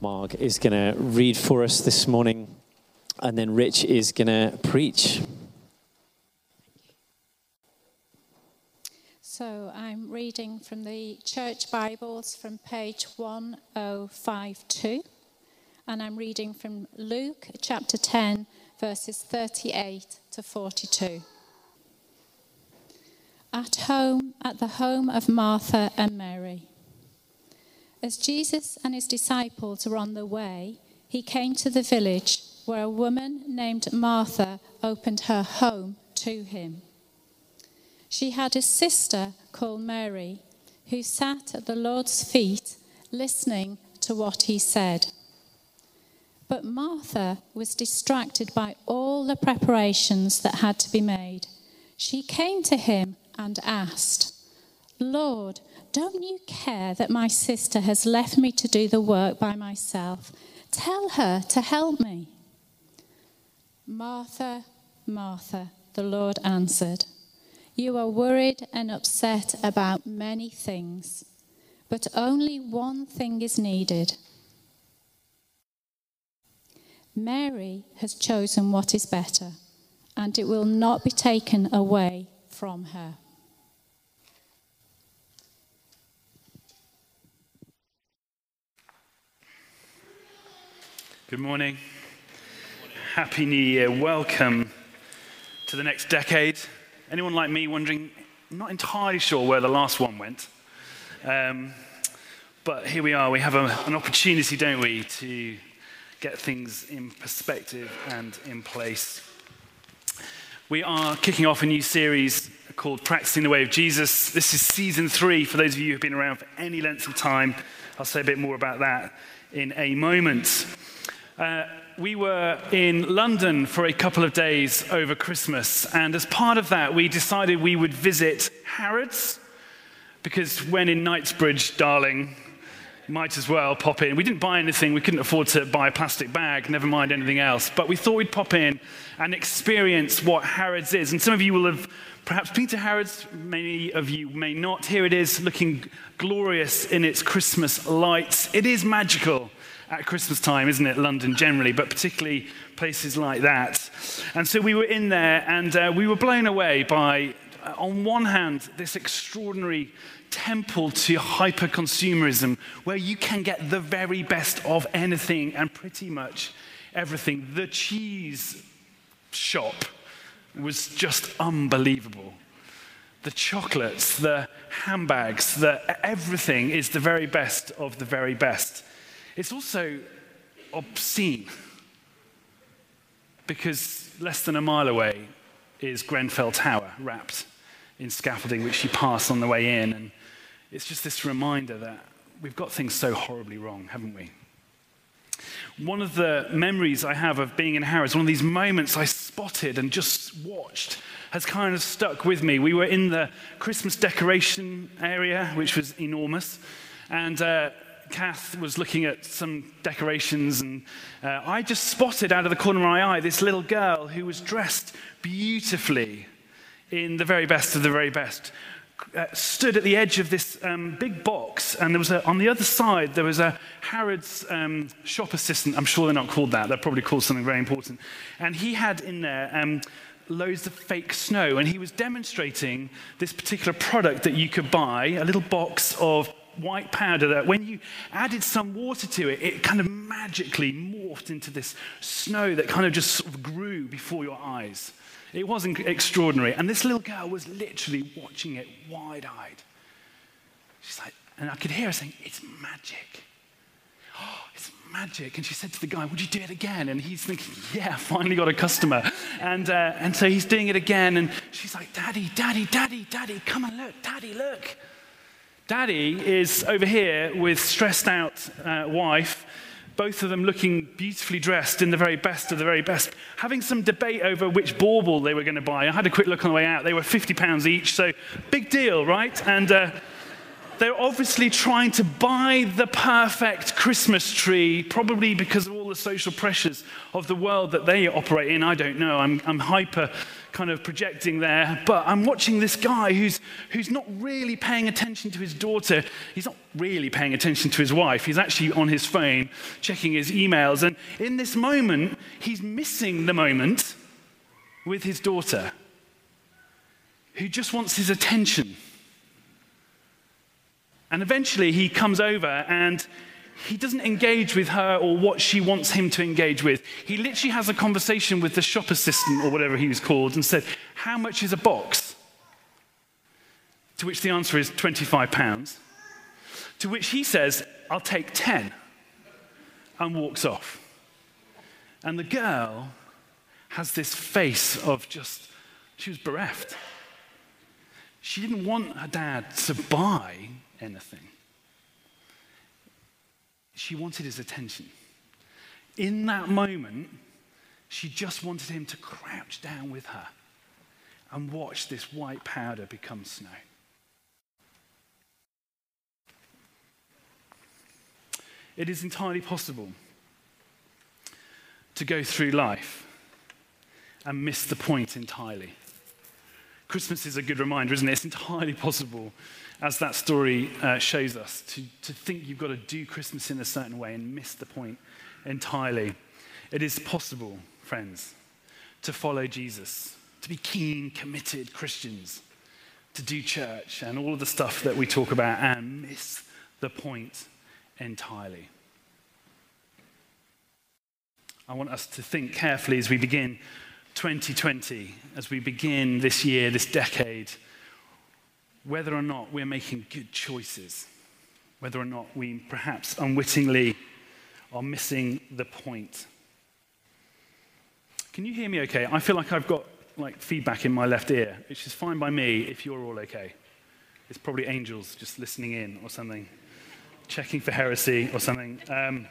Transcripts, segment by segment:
Marg is going to read for us this morning, and then Rich is going to preach. So I'm reading from the Church Bibles from page 1052, and I'm reading from Luke chapter 10, verses 38 to 42. At home, at the home of Martha and Mary. As Jesus and his disciples were on the way, he came to the village where a woman named Martha opened her home to him. She had a sister called Mary who sat at the Lord's feet listening to what he said. But Martha was distracted by all the preparations that had to be made. She came to him and asked, Lord, don't you care that my sister has left me to do the work by myself? Tell her to help me. Martha, Martha, the Lord answered, You are worried and upset about many things, but only one thing is needed. Mary has chosen what is better, and it will not be taken away from her. Good morning. Happy New Year. Welcome to the next decade. Anyone like me wondering, not entirely sure where the last one went. Um, but here we are. We have a, an opportunity, don't we, to get things in perspective and in place. We are kicking off a new series called Practicing the Way of Jesus. This is season three for those of you who've been around for any length of time. I'll say a bit more about that in a moment. Uh, we were in London for a couple of days over Christmas, and as part of that, we decided we would visit Harrods, because when in Knightsbridge, darling, might as well pop in. We didn't buy anything, we couldn't afford to buy a plastic bag, never mind anything else, but we thought we'd pop in and experience what Harrods is. And some of you will have perhaps been to Harrods, many of you may not. Here it is, looking glorious in its Christmas lights. It is magical at Christmas time, isn't it? London generally, but particularly places like that. And so we were in there and uh, we were blown away by, uh, on one hand, this extraordinary temple to hyper consumerism where you can get the very best of anything and pretty much everything. The cheese shop was just unbelievable. The chocolates, the handbags, the, everything is the very best of the very best. It's also obscene because less than a mile away is Grenfell Tower wrapped in scaffolding, which you pass on the way in. And it's just this reminder that we've got things so horribly wrong, haven't we? One of the memories I have of being in Harrods, one of these moments I spotted and just watched, has kind of stuck with me. We were in the Christmas decoration area, which was enormous. And uh, Kath was looking at some decorations, and uh, I just spotted out of the corner of my eye this little girl who was dressed beautifully in the very best of the very best. Uh, stood at the edge of this um, big box, and there was a, on the other side there was a Harrods um, shop assistant. I'm sure they're not called that. They're probably called something very important. And he had in there um, loads of fake snow, and he was demonstrating this particular product that you could buy, a little box of white powder that when you added some water to it, it kind of magically morphed into this snow that kind of just sort of grew before your eyes. It was extraordinary. And this little girl was literally watching it wide eyed. She's like, and I could hear her saying, It's magic. Oh, it's magic. And she said to the guy, Would you do it again? And he's thinking, Yeah, finally got a customer. And, uh, and so he's doing it again. And she's like, Daddy, Daddy, Daddy, Daddy, come and look. Daddy, look. Daddy is over here with stressed out uh, wife, both of them looking beautifully dressed in the very best of the very best, having some debate over which bauble they were going to buy. I had a quick look on the way out. They were 50 pounds each, so big deal, right? And uh, they're obviously trying to buy the perfect Christmas tree, probably because of all the social pressures of the world that they operate in. I don't know. I'm, I'm hyper kind of projecting there, but I'm watching this guy who's, who's not really paying attention to his daughter. He's not really paying attention to his wife. He's actually on his phone checking his emails. And in this moment, he's missing the moment with his daughter, who just wants his attention. And eventually he comes over and he doesn't engage with her or what she wants him to engage with. He literally has a conversation with the shop assistant or whatever he was called and said, How much is a box? To which the answer is 25 pounds. To which he says, I'll take 10 and walks off. And the girl has this face of just, she was bereft. She didn't want her dad to buy anything. She wanted his attention. In that moment, she just wanted him to crouch down with her and watch this white powder become snow. It is entirely possible to go through life and miss the point entirely. Christmas is a good reminder, isn't it? It's entirely possible as that story uh, shows us, to, to think you've got to do Christmas in a certain way and miss the point entirely. It is possible, friends, to follow Jesus, to be keen, committed Christians, to do church and all of the stuff that we talk about and miss the point entirely. I want us to think carefully as we begin 2020, as we begin this year, this decade whether or not we're making good choices, whether or not we perhaps unwittingly are missing the point. Can you hear me okay? I feel like I've got like feedback in my left ear, which is fine by me if you're all okay. It's probably angels just listening in or something, checking for heresy or something. Um,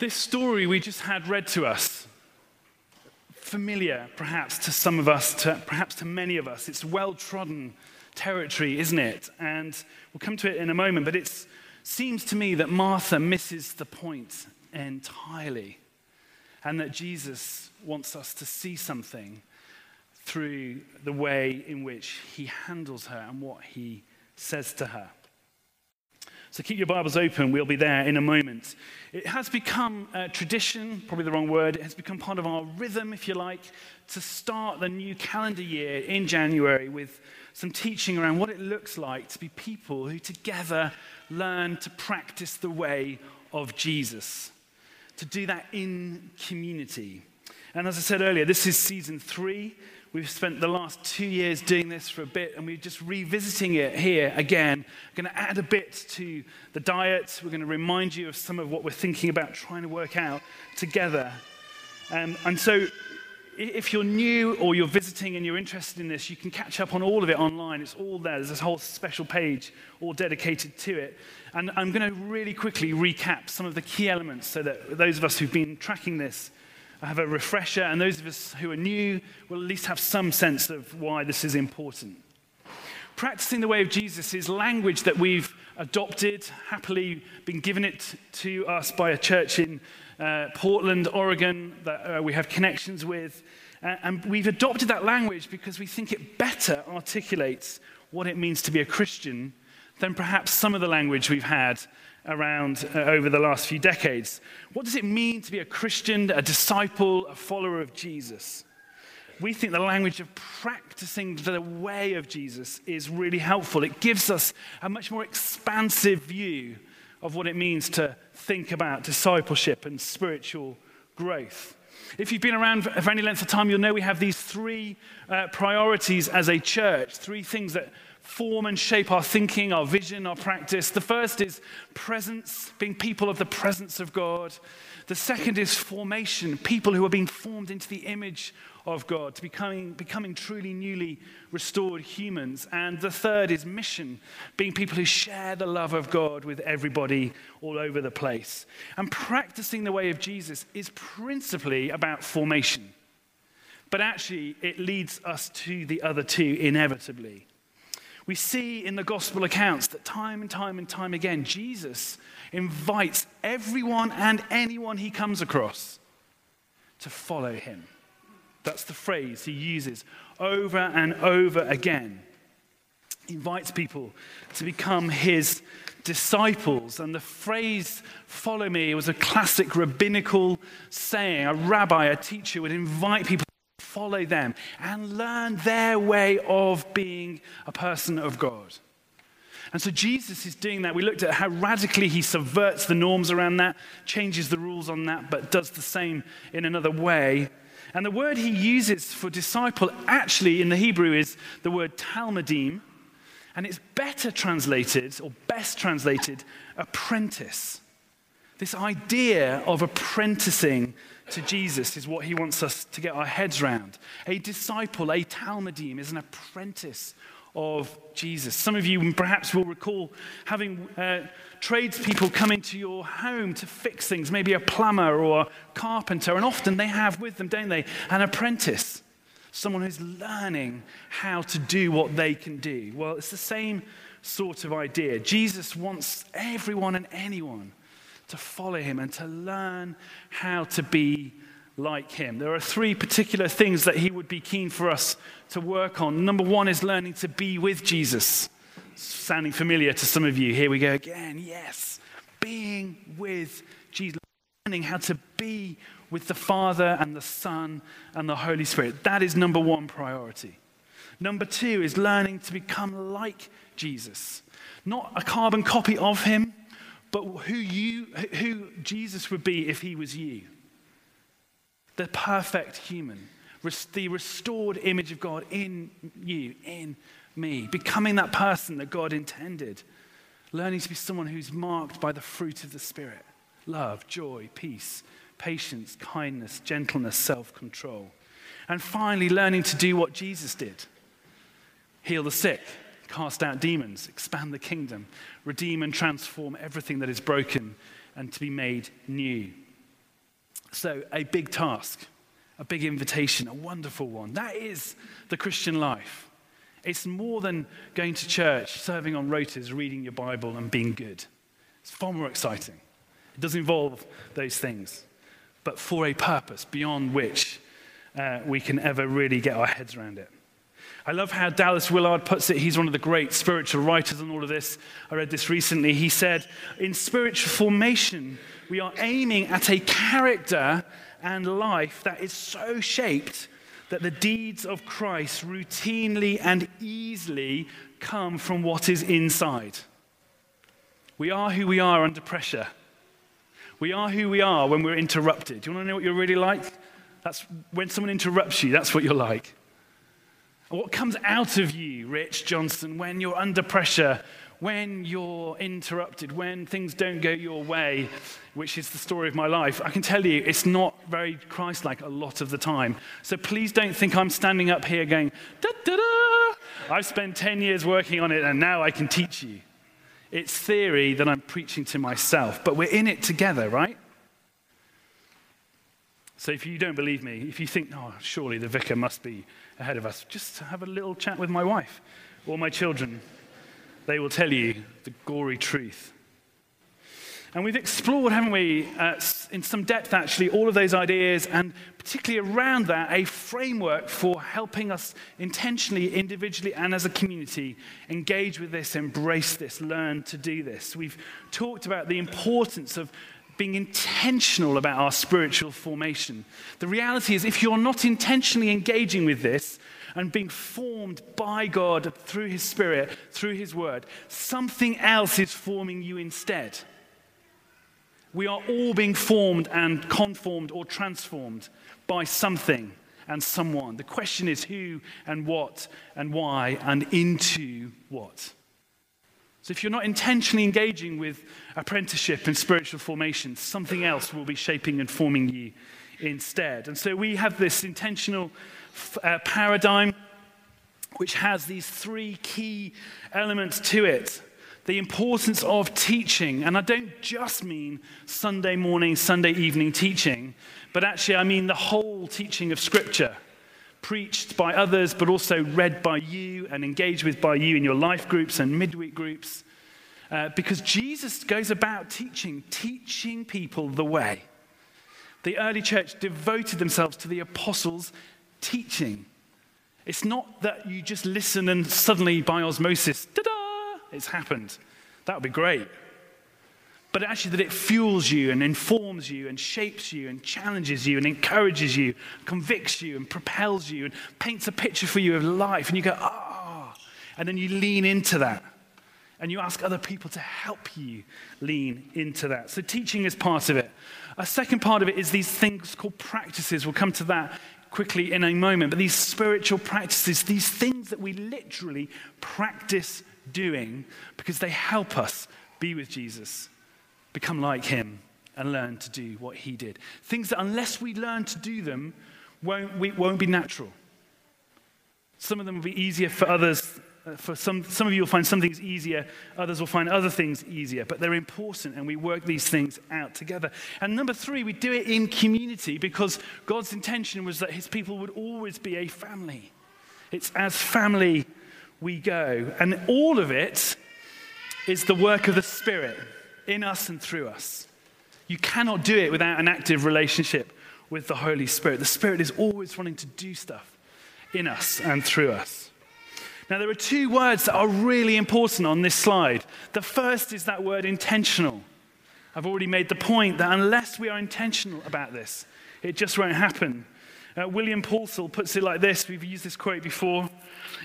this story we just had read to us familiar, perhaps, to some of us, to, perhaps to many of us. It's well trodden territory, isn't it? And we'll come to it in a moment, but it seems to me that Martha misses the point entirely, and that Jesus wants us to see something through the way in which he handles her and what he says to her. So keep your Bibles open. We'll be there in a moment. It has become a tradition, probably the wrong word. It has become part of our rhythm, if you like, to start the new calendar year in January with some teaching around what it looks like to be people who together learn to practice the way of Jesus, to do that in community. And as I said earlier, this is season three. We've spent the last two years doing this for a bit, and we're just revisiting it here again. We're going to add a bit to the diet. We're going to remind you of some of what we're thinking about trying to work out together. Um, and so, if you're new or you're visiting and you're interested in this, you can catch up on all of it online. It's all there. There's this whole special page all dedicated to it. And I'm going to really quickly recap some of the key elements so that those of us who've been tracking this have a refresher, and those of us who are new will at least have some sense of why this is important. Practicing the way of Jesus is language that we've adopted, happily been given it to us by a church in uh, Portland, Oregon, that uh, we have connections with. Uh, and we've adopted that language because we think it better articulates what it means to be a Christian than perhaps some of the language we've had around uh, over the last few decades. What does it mean to be a Christian, a disciple, a follower of Jesus? We think the language of practicing the way of Jesus is really helpful. It gives us a much more expansive view of what it means to think about discipleship and spiritual growth. If you've been around for any length of time, you'll know we have these three uh, priorities as a church, three things that form and shape our thinking, our vision, our practice. The first is presence, being people of the presence of God. The second is formation, people who are being formed into the image of God, to becoming, becoming truly newly restored humans. And the third is mission, being people who share the love of God with everybody all over the place. And practicing the way of Jesus is principally about formation. But actually, it leads us to the other two inevitably. We see in the gospel accounts that time and time and time again, Jesus invites everyone and anyone he comes across to follow him. That's the phrase he uses over and over again. He invites people to become his disciples. And the phrase, follow me, was a classic rabbinical saying. A rabbi, a teacher would invite people follow them and learn their way of being a person of God. And so Jesus is doing that. We looked at how radically he subverts the norms around that, changes the rules on that, but does the same in another way. And the word he uses for disciple actually in the Hebrew is the word talmidim, and it's better translated, or best translated, apprentice. This idea of apprenticing to Jesus is what he wants us to get our heads around. A disciple, a talmidim, is an apprentice of Jesus. Some of you perhaps will recall having uh, tradespeople come into your home to fix things, maybe a plumber or a carpenter, and often they have with them, don't they, an apprentice, someone who's learning how to do what they can do. Well, it's the same sort of idea. Jesus wants everyone and anyone to follow him and to learn how to be like him. There are three particular things that he would be keen for us to work on. Number one is learning to be with Jesus. Sounding familiar to some of you. Here we go again. Yes. Being with Jesus. Learning how to be with the Father and the Son and the Holy Spirit. That is number one priority. Number two is learning to become like Jesus. Not a carbon copy of him, but who, you, who Jesus would be if he was you. The perfect human, the restored image of God in you, in me, becoming that person that God intended, learning to be someone who's marked by the fruit of the Spirit. Love, joy, peace, patience, kindness, gentleness, self control. And finally, learning to do what Jesus did. Heal the sick, cast out demons, expand the kingdom, redeem and transform everything that is broken, and to be made new. So, a big task, a big invitation, a wonderful one. That is the Christian life. It's more than going to church, serving on rotas, reading your Bible, and being good. It's far more exciting. It does involve those things, but for a purpose beyond which uh, we can ever really get our heads around it. I love how Dallas Willard puts it. He's one of the great spiritual writers on all of this. I read this recently. He said, In spiritual formation, we are aiming at a character and life that is so shaped that the deeds of Christ routinely and easily come from what is inside. We are who we are under pressure. We are who we are when we're interrupted. Do you want to know what you're really like? That's when someone interrupts you, that's what you're like. What comes out of you, Rich Johnson, when you're under pressure, when you're interrupted, when things don't go your way, which is the story of my life, I can tell you it's not very Christ like a lot of the time. So please don't think I'm standing up here going, da da da. I've spent 10 years working on it and now I can teach you. It's theory that I'm preaching to myself, but we're in it together, right? So if you don't believe me, if you think, oh, surely the vicar must be ahead of us, just have a little chat with my wife or my children they will tell you the gory truth. And we've explored, haven't we, uh, in some depth actually, all of those ideas, and particularly around that, a framework for helping us intentionally, individually, and as a community engage with this, embrace this, learn to do this. We've talked about the importance of being intentional about our spiritual formation. The reality is, if you're not intentionally engaging with this, and being formed by God through His Spirit, through His Word, something else is forming you instead. We are all being formed and conformed or transformed by something and someone. The question is who and what and why and into what. So, if you're not intentionally engaging with apprenticeship and spiritual formation, something else will be shaping and forming you instead. And so, we have this intentional uh, paradigm, which has these three key elements to it. The importance of teaching, and I don't just mean Sunday morning, Sunday evening teaching, but actually I mean the whole teaching of Scripture, preached by others, but also read by you and engaged with by you in your life groups and midweek groups. Uh, because Jesus goes about teaching, teaching people the way. The early church devoted themselves to the apostles' teaching. It's not that you just listen and suddenly by osmosis, ta da, it's happened. That would be great. But actually, that it fuels you and informs you and shapes you and challenges you and encourages you, convicts you and propels you and paints a picture for you of life. And you go, ah. Oh. And then you lean into that and you ask other people to help you lean into that. So, teaching is part of it. A second part of it is these things called practices. We'll come to that quickly in a moment. But these spiritual practices, these things that we literally practice doing because they help us be with Jesus, become like him, and learn to do what he did. Things that, unless we learn to do them, won't, we, won't be natural. Some of them will be easier for others uh, for some, some of you will find some things easier, others will find other things easier, but they're important and we work these things out together. And number three, we do it in community because God's intention was that his people would always be a family. It's as family we go. And all of it is the work of the Spirit in us and through us. You cannot do it without an active relationship with the Holy Spirit. The Spirit is always wanting to do stuff in us and through us. Now, there are two words that are really important on this slide. The first is that word intentional. I've already made the point that unless we are intentional about this, it just won't happen. Uh, William Paulsell puts it like this we've used this quote before.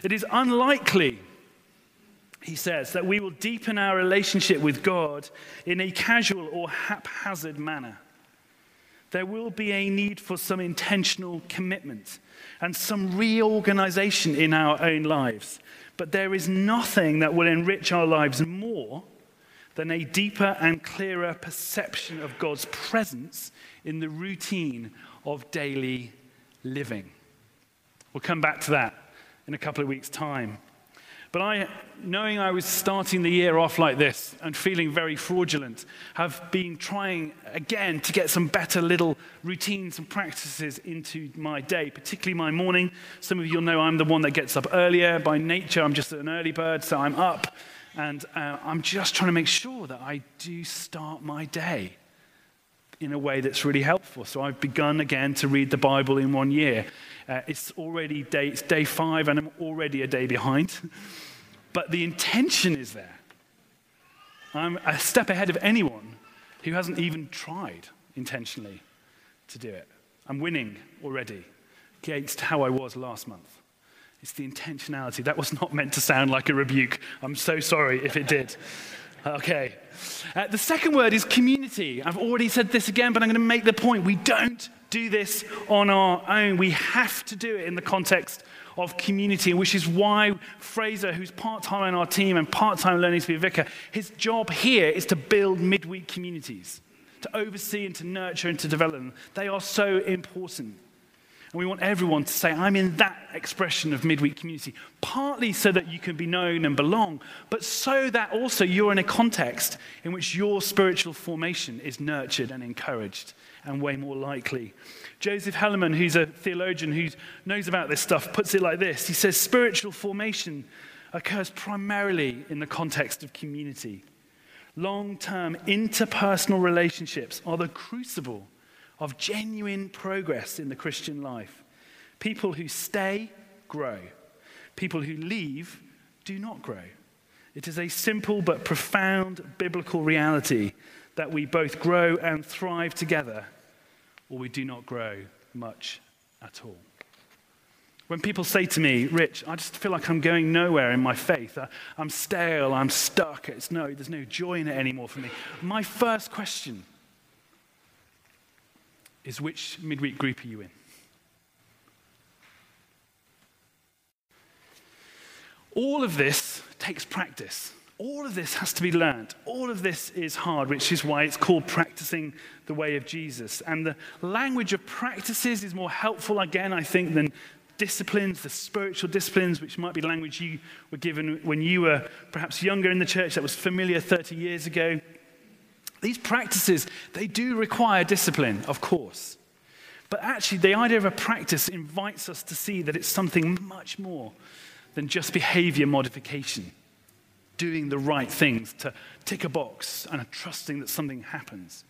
It is unlikely, he says, that we will deepen our relationship with God in a casual or haphazard manner. There will be a need for some intentional commitment and some reorganization in our own lives. But there is nothing that will enrich our lives more than a deeper and clearer perception of God's presence in the routine of daily living. We'll come back to that in a couple of weeks' time. But I, knowing I was starting the year off like this and feeling very fraudulent, have been trying again to get some better little routines and practices into my day, particularly my morning. Some of you will know I'm the one that gets up earlier. By nature, I'm just an early bird, so I'm up. And uh, I'm just trying to make sure that I do start my day in a way that's really helpful. So I've begun again to read the Bible in one year. Uh, it's already day, it's day five, and I'm already a day behind. but the intention is there. I'm a step ahead of anyone who hasn't even tried intentionally to do it. I'm winning already against how I was last month. It's the intentionality. That was not meant to sound like a rebuke. I'm so sorry if it did. Okay. Uh, the second word is community. I've already said this again, but I'm going to make the point. We don't do this on our own. We have to do it in the context of community, which is why Fraser, who's part time on our team and part time learning to be a vicar, his job here is to build midweek communities, to oversee and to nurture and to develop them. They are so important. And we want everyone to say, I'm in that expression of midweek community, partly so that you can be known and belong, but so that also you're in a context in which your spiritual formation is nurtured and encouraged and way more likely. Joseph Hellerman, who's a theologian who knows about this stuff, puts it like this He says, Spiritual formation occurs primarily in the context of community. Long term interpersonal relationships are the crucible of genuine progress in the Christian life. People who stay grow, people who leave do not grow. It is a simple but profound biblical reality that we both grow and thrive together, or we do not grow much at all. When people say to me, Rich, I just feel like I'm going nowhere in my faith. I'm stale, I'm stuck. It's no, there's no joy in it anymore for me. My first question is which midweek group are you in? All of this takes practice. All of this has to be learned. All of this is hard, which is why it's called practicing the way of Jesus. And the language of practices is more helpful, again, I think, than disciplines, the spiritual disciplines, which might be language you were given when you were perhaps younger in the church, that was familiar 30 years ago. These practices, they do require discipline, of course. But actually, the idea of a practice invites us to see that it's something much more than just behavior modification, doing the right things to tick a box and trusting that something happens.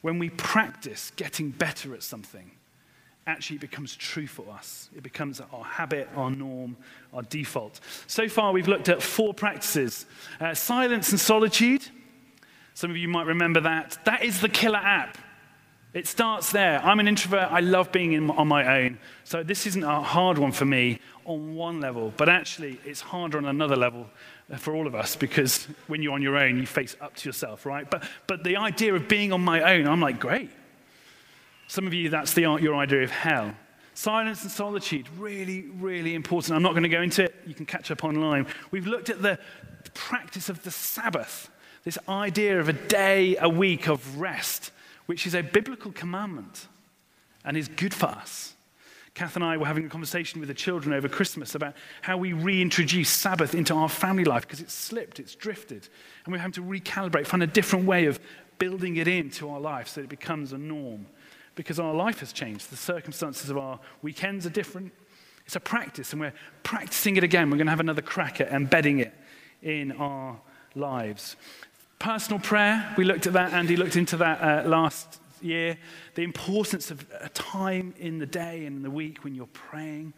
When we practice getting better at something actually it becomes true for us. It becomes our habit, our norm, our default. So far, we've looked at four practices uh, silence and solitude. Some of you might remember that. That is the killer app. It starts there. I'm an introvert. I love being in, on my own. So this isn't a hard one for me on one level, but actually it's harder on another level for all of us because when you're on your own, you face up to yourself, right? But, but the idea of being on my own, I'm like, great. Some of you, that's the, your idea of hell. Silence and solitude, really, really important. I'm not going to go into it. You can catch up online. We've looked at the practice of the Sabbath, this idea of a day, a week of rest, which is a biblical commandment and is good for us. Kath and I were having a conversation with the children over Christmas about how we reintroduce Sabbath into our family life because it's slipped, it's drifted, and we're having to recalibrate, find a different way of building it into our life so it becomes a norm because our life has changed. The circumstances of our weekends are different. It's a practice, and we're practicing it again. We're going to have another crack at embedding it in our lives. Personal prayer, we looked at that. Andy looked into that uh, last year. The importance of a time in the day and in the week when you're praying.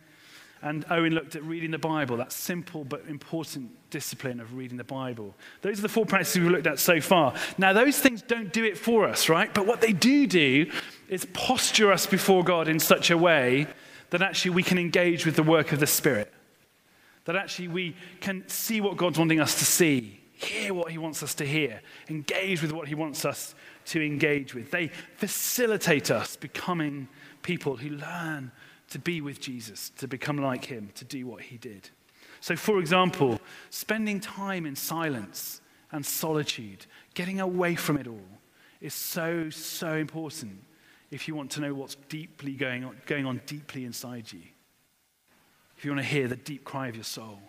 And Owen looked at reading the Bible, that simple but important discipline of reading the Bible. Those are the four practices we've looked at so far. Now, those things don't do it for us, right? But what they do do is posture us before God in such a way that actually we can engage with the work of the Spirit. That actually we can see what God's wanting us to see, hear what He wants us to hear, engage with what He wants us to engage with. They facilitate us becoming people who learn to be with Jesus, to become like him, to do what he did. So, for example, spending time in silence and solitude, getting away from it all, is so, so important if you want to know what's deeply going on, going on deeply inside you. If you want to hear the deep cry of your soul,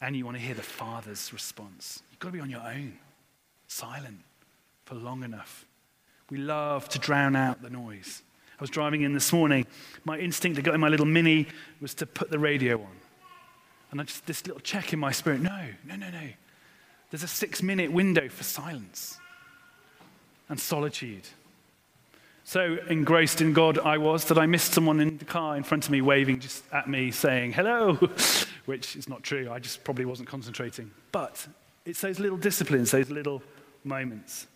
and you want to hear the Father's response, you've got to be on your own, silent for long enough. We love to drown out the noise. I was driving in this morning. My instinct to go in my little mini was to put the radio on. And I just, this little check in my spirit no, no, no, no. There's a six minute window for silence and solitude. So engrossed in God I was that I missed someone in the car in front of me waving just at me saying hello, which is not true. I just probably wasn't concentrating. But it's those little disciplines, those little moments.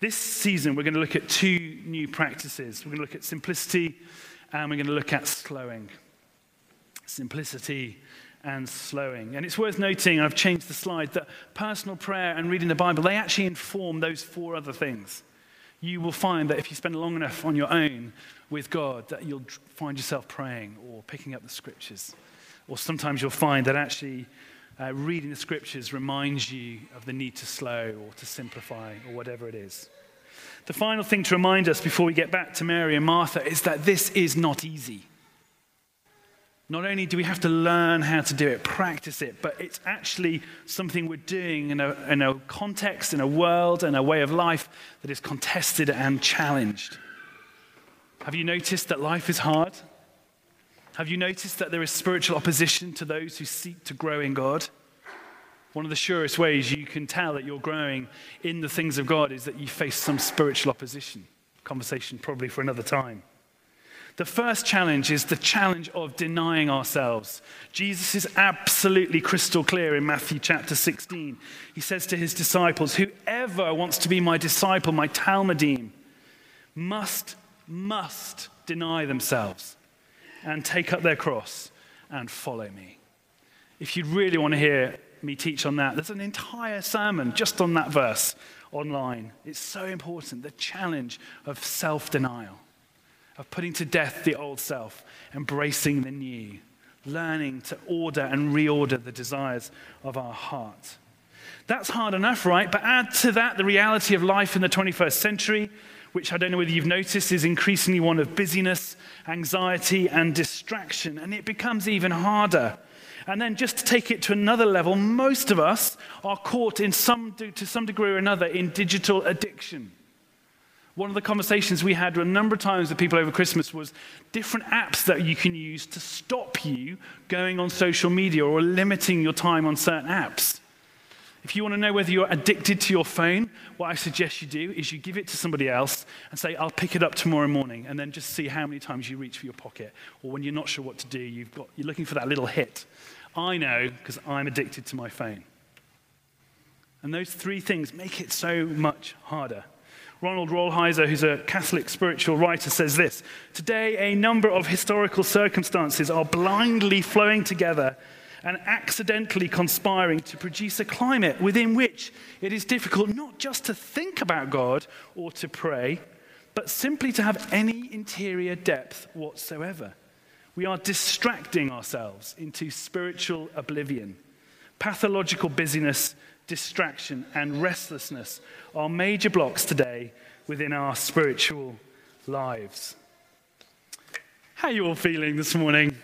This season, we're going to look at two new practices. We're going to look at simplicity and we're going to look at slowing. Simplicity and slowing. And it's worth noting, I've changed the slide, that personal prayer and reading the Bible, they actually inform those four other things. You will find that if you spend long enough on your own with God, that you'll find yourself praying or picking up the scriptures. Or sometimes you'll find that actually uh, reading the scriptures reminds you of the need to slow or to simplify or whatever it is. The final thing to remind us before we get back to Mary and Martha is that this is not easy. Not only do we have to learn how to do it, practice it, but it's actually something we're doing in a, in a context, in a world, in a way of life that is contested and challenged. Have you noticed that life is hard? Have you noticed that there is spiritual opposition to those who seek to grow in God? One of the surest ways you can tell that you're growing in the things of God is that you face some spiritual opposition. Conversation probably for another time. The first challenge is the challenge of denying ourselves. Jesus is absolutely crystal clear in Matthew chapter 16. He says to his disciples, Whoever wants to be my disciple, my talmidim, must, must deny themselves and take up their cross and follow me. If you really want to hear me teach on that, there's an entire sermon just on that verse online. It's so important the challenge of self denial, of putting to death the old self, embracing the new, learning to order and reorder the desires of our heart. That's hard enough, right? But add to that the reality of life in the 21st century which I don't know whether you've noticed is increasingly one of busyness, anxiety, and distraction. And it becomes even harder. And then, just to take it to another level, most of us are caught in some, to some degree or another in digital addiction. One of the conversations we had a number of times with people over Christmas was different apps that you can use to stop you going on social media or limiting your time on certain apps. If you want to know whether you're addicted to your phone, what I suggest you do is you give it to somebody else and say, I'll pick it up tomorrow morning, and then just see how many times you reach for your pocket. Or when you're not sure what to do, you've got, you're looking for that little hit. I know because I'm addicted to my phone. And those three things make it so much harder. Ronald Rolheiser, who's a Catholic spiritual writer, says this Today, a number of historical circumstances are blindly flowing together and accidentally conspiring to produce a climate within which it is difficult not just to think about God or to pray, but simply to have any interior depth whatsoever. We are distracting ourselves into spiritual oblivion. Pathological busyness, distraction, and restlessness are major blocks today within our spiritual lives. How are you all feeling this morning?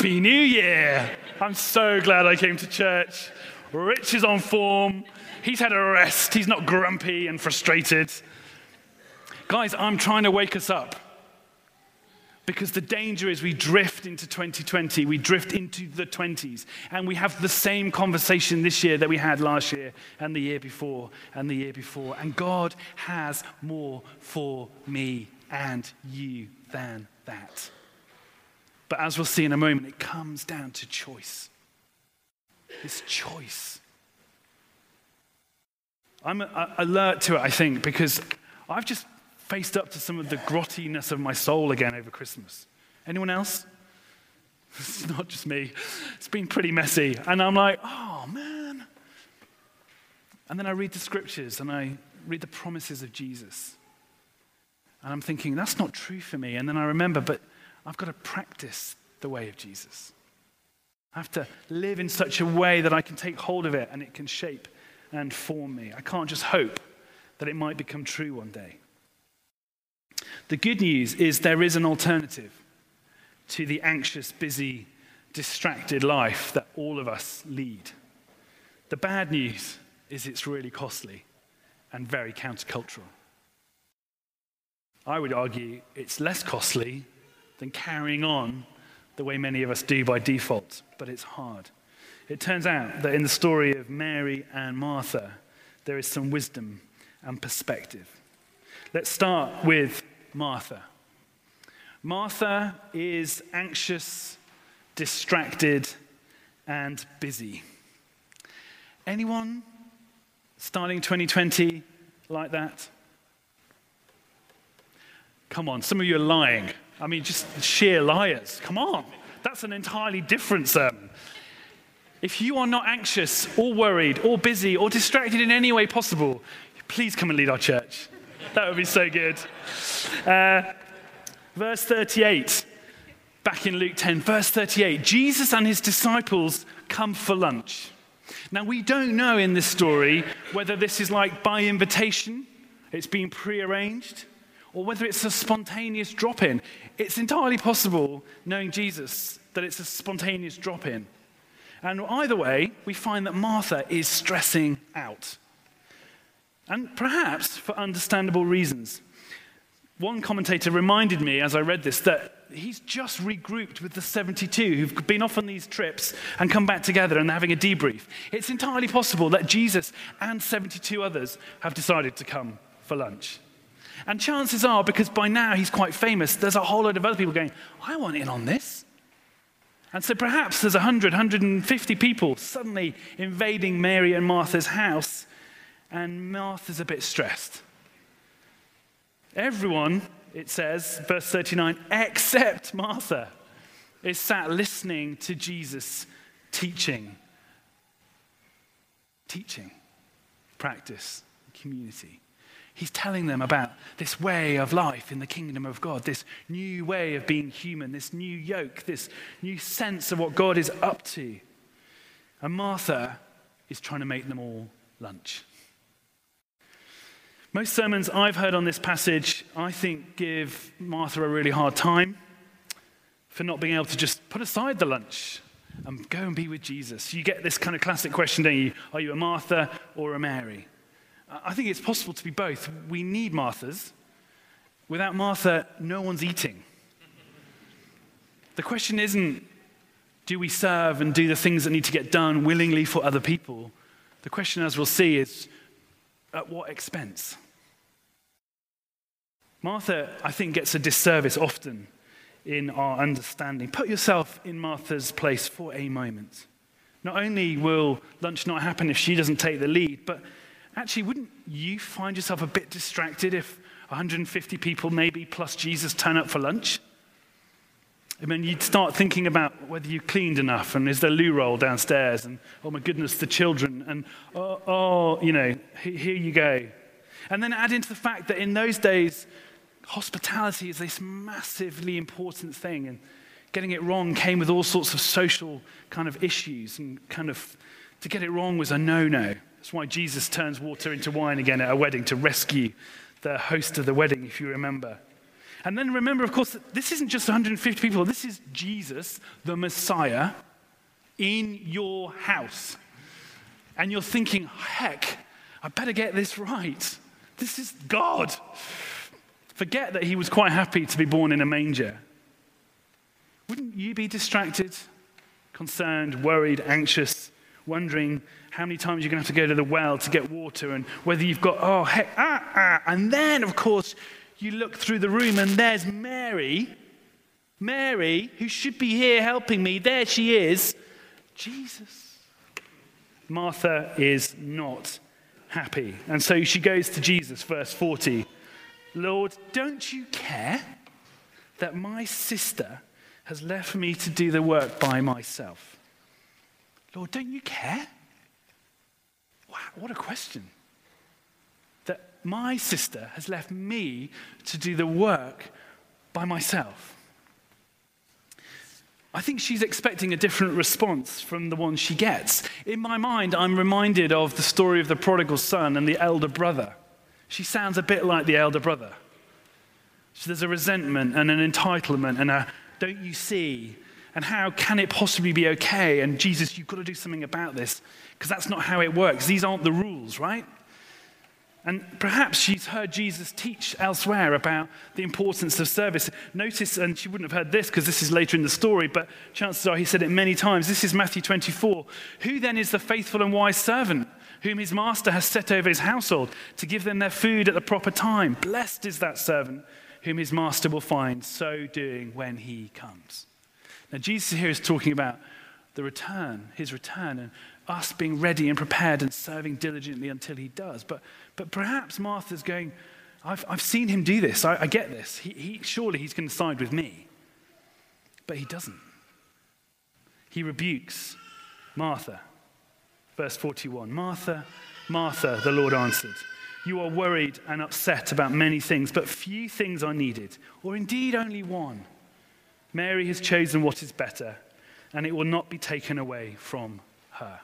Happy New Year! I'm so glad I came to church. Rich is on form. He's had a rest. He's not grumpy and frustrated. Guys, I'm trying to wake us up. Because the danger is we drift into 2020, we drift into the 20s, and we have the same conversation this year that we had last year, and the year before, and the year before. And God has more for me and you than that. But as we'll see in a moment, it comes down to choice. It's choice. I'm alert to it, I think, because I've just faced up to some of the grottiness of my soul again over Christmas. Anyone else? It's not just me. It's been pretty messy. And I'm like, oh, man. And then I read the scriptures and I read the promises of Jesus. And I'm thinking, that's not true for me. And then I remember, but I've got to practice the way of Jesus. I have to live in such a way that I can take hold of it and it can shape and form me. I can't just hope that it might become true one day. The good news is there is an alternative to the anxious, busy, distracted life that all of us lead. The bad news is it's really costly and very countercultural. I would argue it's less costly than carrying on the way many of us do by default, but it's hard. It turns out that in the story of Mary and Martha, there is some wisdom and perspective. Let's start with Martha. Martha is anxious, distracted, and busy. Anyone starting 2020 like that? Come on, some of you are lying. I mean, just sheer liars. Come on, that's an entirely different sermon. If you are not anxious or worried or busy or distracted in any way possible, please come and lead our church. That would be so good. Uh, verse 38, back in Luke 10, verse 38 Jesus and his disciples come for lunch. Now, we don't know in this story whether this is like by invitation, it's been prearranged, or whether it's a spontaneous drop in. It's entirely possible, knowing Jesus, that it's a spontaneous drop in. And either way, we find that Martha is stressing out. And perhaps for understandable reasons. One commentator reminded me as I read this that he's just regrouped with the 72 who've been off on these trips and come back together and having a debrief. It's entirely possible that Jesus and 72 others have decided to come for lunch. And chances are, because by now he's quite famous, there's a whole load of other people going, I want in on this. And so perhaps there's 100, 150 people suddenly invading Mary and Martha's house, and Martha's a bit stressed. Everyone, it says, verse 39, except Martha, is sat listening to Jesus teaching. Teaching, practice, community. He's telling them about this way of life in the kingdom of God, this new way of being human, this new yoke, this new sense of what God is up to. And Martha is trying to make them all lunch. Most sermons I've heard on this passage, I think, give Martha a really hard time for not being able to just put aside the lunch and go and be with Jesus. You get this kind of classic question, don't you? Are you a Martha or a Mary? I think it's possible to be both. We need Marthas. Without Martha, no one's eating. The question isn't, Do we serve and do the things that need to get done willingly for other people? The question, as we'll see, is at what expense? Martha, I think, gets a disservice often in our understanding. Put yourself in Martha's place for a moment. Not only will lunch not happen if she doesn't take the lead, but actually, wouldn't you find yourself a bit distracted if 150 people, maybe plus Jesus, turn up for lunch? I mean, you'd start thinking about whether you cleaned enough and is there loo roll downstairs and oh my goodness, the children and oh, oh you know, here you go. And then add into the fact that in those days, hospitality is this massively important thing and getting it wrong came with all sorts of social kind of issues and kind of to get it wrong was a no-no. That's why Jesus turns water into wine again at a wedding to rescue the host of the wedding, if you remember. And then remember, of course, this isn't just 150 people. This is Jesus, the Messiah, in your house. And you're thinking, heck, I better get this right. This is God. Forget that he was quite happy to be born in a manger. Wouldn't you be distracted, concerned, worried, anxious, wondering how many times you're going to have to go to the well to get water and whether you've got, oh, heck, ah, ah. And then, of course, you look through the room and there's Mary. Mary, who should be here helping me, there she is. Jesus. Martha is not happy. And so she goes to Jesus, verse 40. Lord, don't you care that my sister has left me to do the work by myself? Lord, don't you care? Wow, what a question That my sister has left me to do the work by myself. I think she's expecting a different response from the one she gets. In my mind, I'm reminded of the story of the prodigal son and the elder brother. She sounds a bit like the elder brother. So there's a resentment and an entitlement and a don't you see? And how can it possibly be okay? And Jesus, you've got to do something about this because that's not how it works. These aren't the rules, right? And perhaps she's heard Jesus teach elsewhere about the importance of service. Notice, and she wouldn't have heard this because this is later in the story, but chances are he said it many times. This is Matthew 24. Who then is the faithful and wise servant whom his master has set over his household to give them their food at the proper time? Blessed is that servant whom his master will find so doing when he comes. Now, Jesus here is talking about the return, his return, and us being ready and prepared and serving diligently until he does. But but perhaps Martha's going, I've, I've seen him do this. I, I get this. He, he, surely he's going to side with me. But he doesn't. He rebukes Martha. Verse 41 Martha, Martha, the Lord answered, You are worried and upset about many things, but few things are needed, or indeed only one. Mary has chosen what is better, and it will not be taken away from her.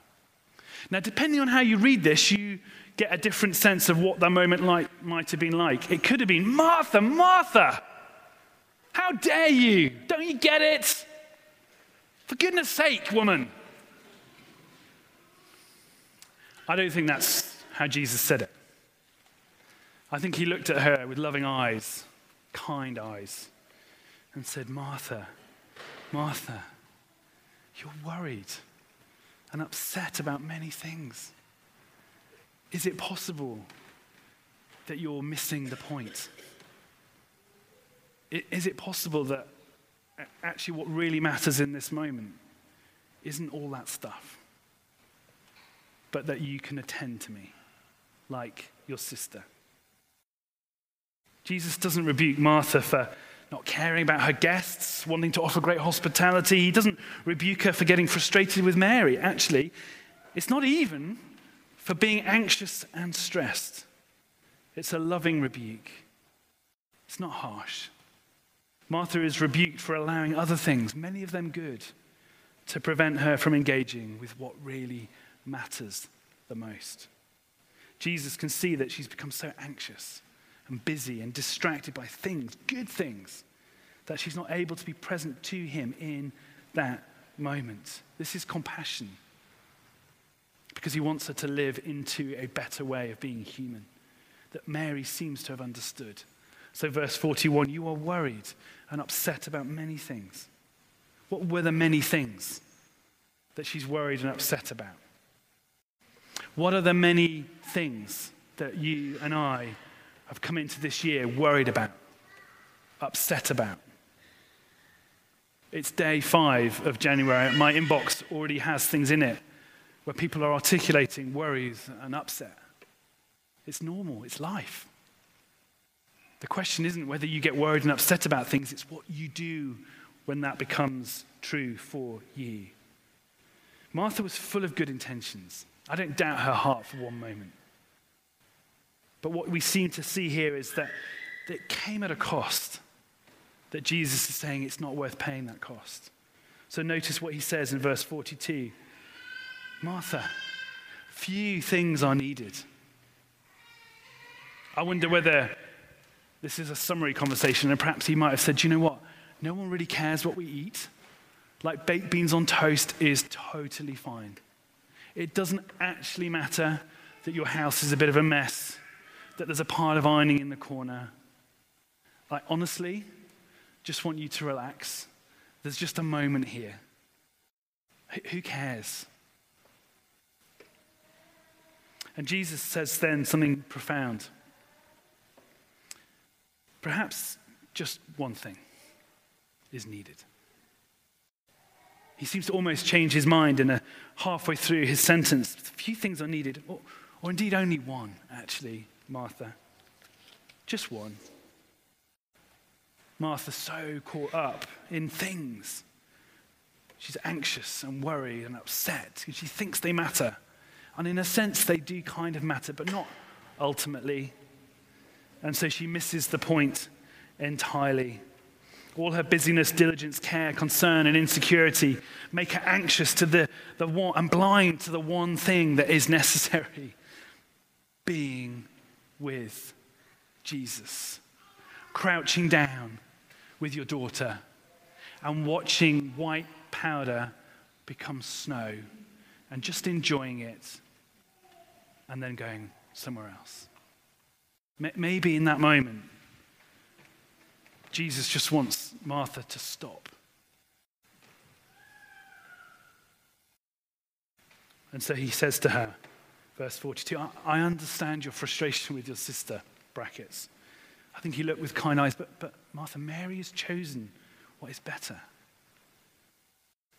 Now, depending on how you read this, you, get a different sense of what that moment like, might have been like. It could have been, Martha, Martha, how dare you? Don't you get it? For goodness sake, woman. I don't think that's how Jesus said it. I think he looked at her with loving eyes, kind eyes, and said, Martha, Martha, you're worried and upset about many things. Is it possible that you're missing the point? Is it possible that actually what really matters in this moment isn't all that stuff, but that you can attend to me like your sister? Jesus doesn't rebuke Martha for not caring about her guests, wanting to offer great hospitality. He doesn't rebuke her for getting frustrated with Mary. Actually, it's not even for being anxious and stressed. It's a loving rebuke. It's not harsh. Martha is rebuked for allowing other things, many of them good, to prevent her from engaging with what really matters the most. Jesus can see that she's become so anxious and busy and distracted by things, good things, that she's not able to be present to him in that moment. This is compassion because he wants her to live into a better way of being human that Mary seems to have understood. So, verse 41 you are worried and upset about many things. What were the many things? that she's worried and upset about? What are the many things that you and I have come into this year worried about, upset about? It's day five of January. My inbox already has things in it where people are articulating worries and upset. It's normal, it's life. The question isn't whether you get worried and upset about things, it's what you do when that becomes true for you. Martha was full of good intentions. I don't doubt her heart for one moment. But what we seem to see here is that, that it came at a cost, that Jesus is saying it's not worth paying that cost. So notice what he says in verse 42 Martha, few things are needed. I wonder whether this is a summary conversation, and perhaps he might have said, you know what? No one really cares what we eat. Like baked beans on toast is totally fine. It doesn't actually matter that your house is a bit of a mess, that there's a pile of ironing in the corner. Like, honestly, just want you to relax. There's just a moment here. Who cares? And Jesus says then something profound. Perhaps just one thing is needed. He seems to almost change his mind in a halfway through his sentence. A few things are needed, or, or indeed only one, actually, Martha. Just one. Martha's so caught up in things. She's anxious and worried and upset she thinks they matter. And in a sense, they do kind of matter, but not ultimately. And so she misses the point entirely. All her busyness, diligence, care, concern, and insecurity make her anxious to the, the one, and blind to the one thing that is necessary being with Jesus. Crouching down with your daughter and watching white powder become snow and just enjoying it and then going somewhere else. Maybe in that moment, Jesus just wants Martha to stop. And so he says to her, verse 42, I understand your frustration with your sister, brackets. I think he looked with kind eyes, but, but Martha, Mary has chosen what is better.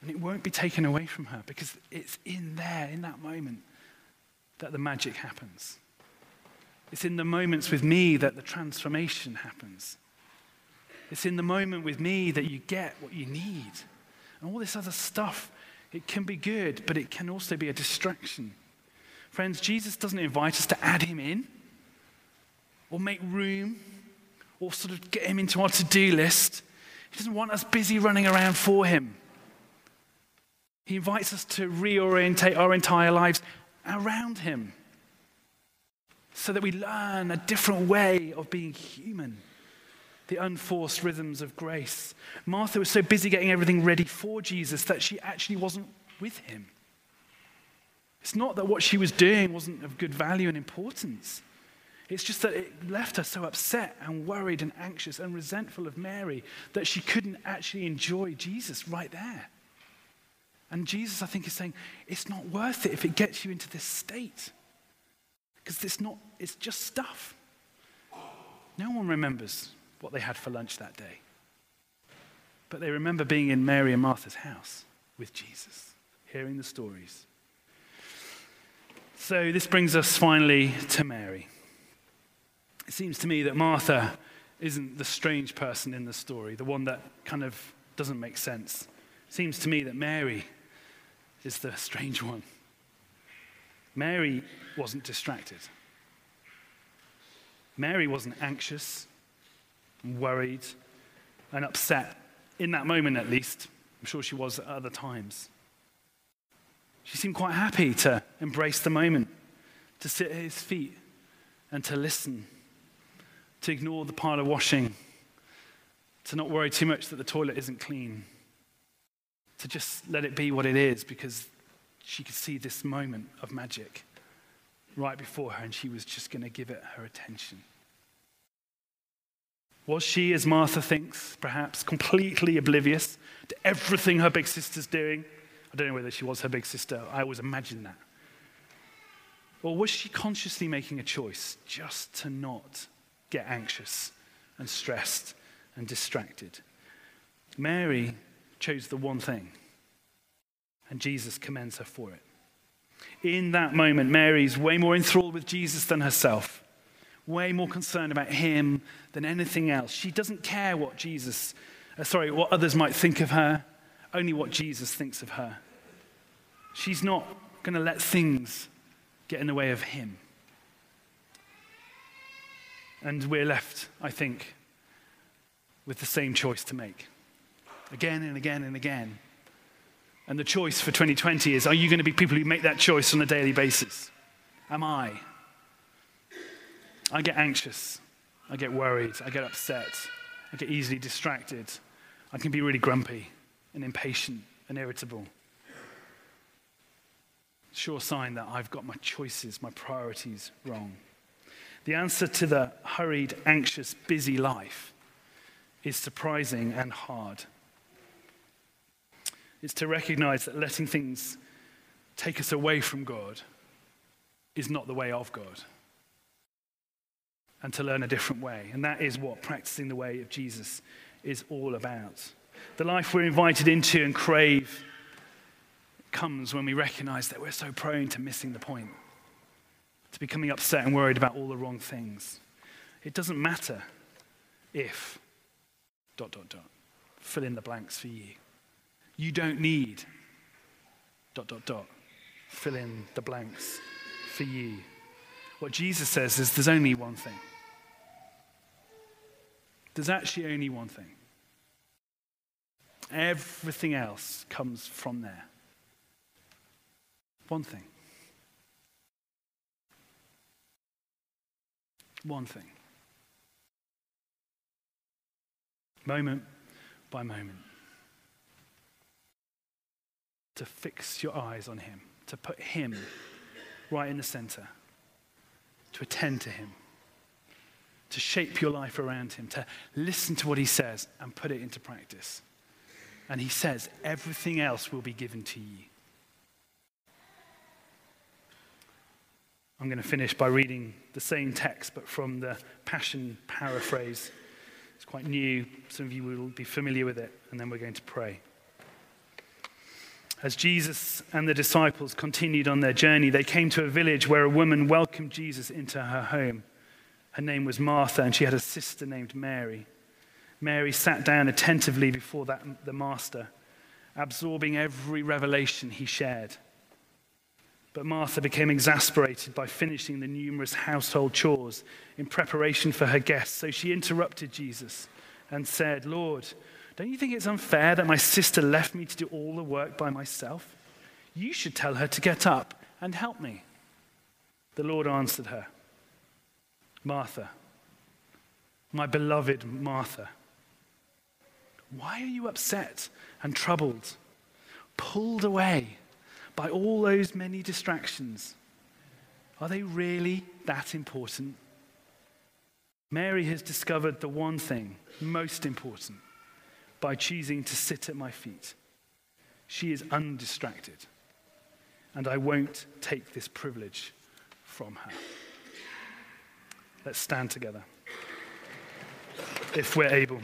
And it won't be taken away from her because it's in there, in that moment, that the magic happens. It's in the moments with me that the transformation happens. It's in the moment with me that you get what you need. And all this other stuff, it can be good, but it can also be a distraction. Friends, Jesus doesn't invite us to add him in or make room or sort of get him into our to do list. He doesn't want us busy running around for him. He invites us to reorientate our entire lives around him so that we learn a different way of being human the unforced rhythms of grace. Martha was so busy getting everything ready for Jesus that she actually wasn't with him. It's not that what she was doing wasn't of good value and importance. It's just that it left her so upset and worried and anxious and resentful of Mary that she couldn't actually enjoy Jesus right there. And Jesus, I think, is saying, it's not worth it if it gets you into this state. Because it's not, it's just stuff. No one remembers what they had for lunch that day. But they remember being in Mary and Martha's house with Jesus, hearing the stories. So this brings us finally to Mary. It seems to me that Martha isn't the strange person in the story, the one that kind of doesn't make sense. It seems to me that Mary is the strange one. Mary wasn't distracted. Mary wasn't anxious and worried and upset, in that moment at least. I'm sure she was at other times. She seemed quite happy to embrace the moment, to sit at his feet and to listen, to ignore the pile of washing, to not worry too much that the toilet isn't clean, to just let it be what it is because she could see this moment of magic right before her and she was just going to give it her attention. Was she, as Martha thinks, perhaps completely oblivious to everything her big sister's doing? Don't know whether she was her big sister. I always imagine that. Or was she consciously making a choice just to not get anxious and stressed and distracted? Mary chose the one thing, and Jesus commends her for it. In that moment, Mary's way more enthralled with Jesus than herself, way more concerned about him than anything else. She doesn't care what Jesus, uh, sorry, what others might think of her, only what Jesus thinks of her. She's not going to let things get in the way of him. And we're left, I think, with the same choice to make again and again and again. And the choice for 2020 is are you going to be people who make that choice on a daily basis? Am I? I get anxious. I get worried. I get upset. I get easily distracted. I can be really grumpy and impatient and irritable. Sure sign that I've got my choices, my priorities wrong. The answer to the hurried, anxious, busy life is surprising and hard. It's to recognize that letting things take us away from God is not the way of God. And to learn a different way. And that is what practicing the way of Jesus is all about. The life we're invited into and crave comes when we recognize that we're so prone to missing the point, to becoming upset and worried about all the wrong things. It doesn't matter if, dot, dot, dot, fill in the blanks for you. You don't need, dot, dot, dot, fill in the blanks for you. What Jesus says is there's only one thing. There's actually only one thing. Everything else comes from there. One thing. One thing. Moment by moment to fix your eyes on Him, to put Him right in the center, to attend to Him, to shape your life around Him, to listen to what He says and put it into practice. And He says, everything else will be given to you. I'm going to finish by reading the same text, but from the Passion paraphrase. It's quite new. Some of you will be familiar with it, and then we're going to pray. As Jesus and the disciples continued on their journey, they came to a village where a woman welcomed Jesus into her home. Her name was Martha, and she had a sister named Mary. Mary sat down attentively before that, the Master, absorbing every revelation he shared. But Martha became exasperated by finishing the numerous household chores in preparation for her guests, so she interrupted Jesus and said, Lord, don't you think it's unfair that my sister left me to do all the work by myself? You should tell her to get up and help me. The Lord answered her, Martha, my beloved Martha, why are you upset and troubled, pulled away by all those many distractions? Are they really that important? Mary has discovered the one thing most important by choosing to sit at my feet. She is undistracted, and I won't take this privilege from her. Let's stand together if we're able.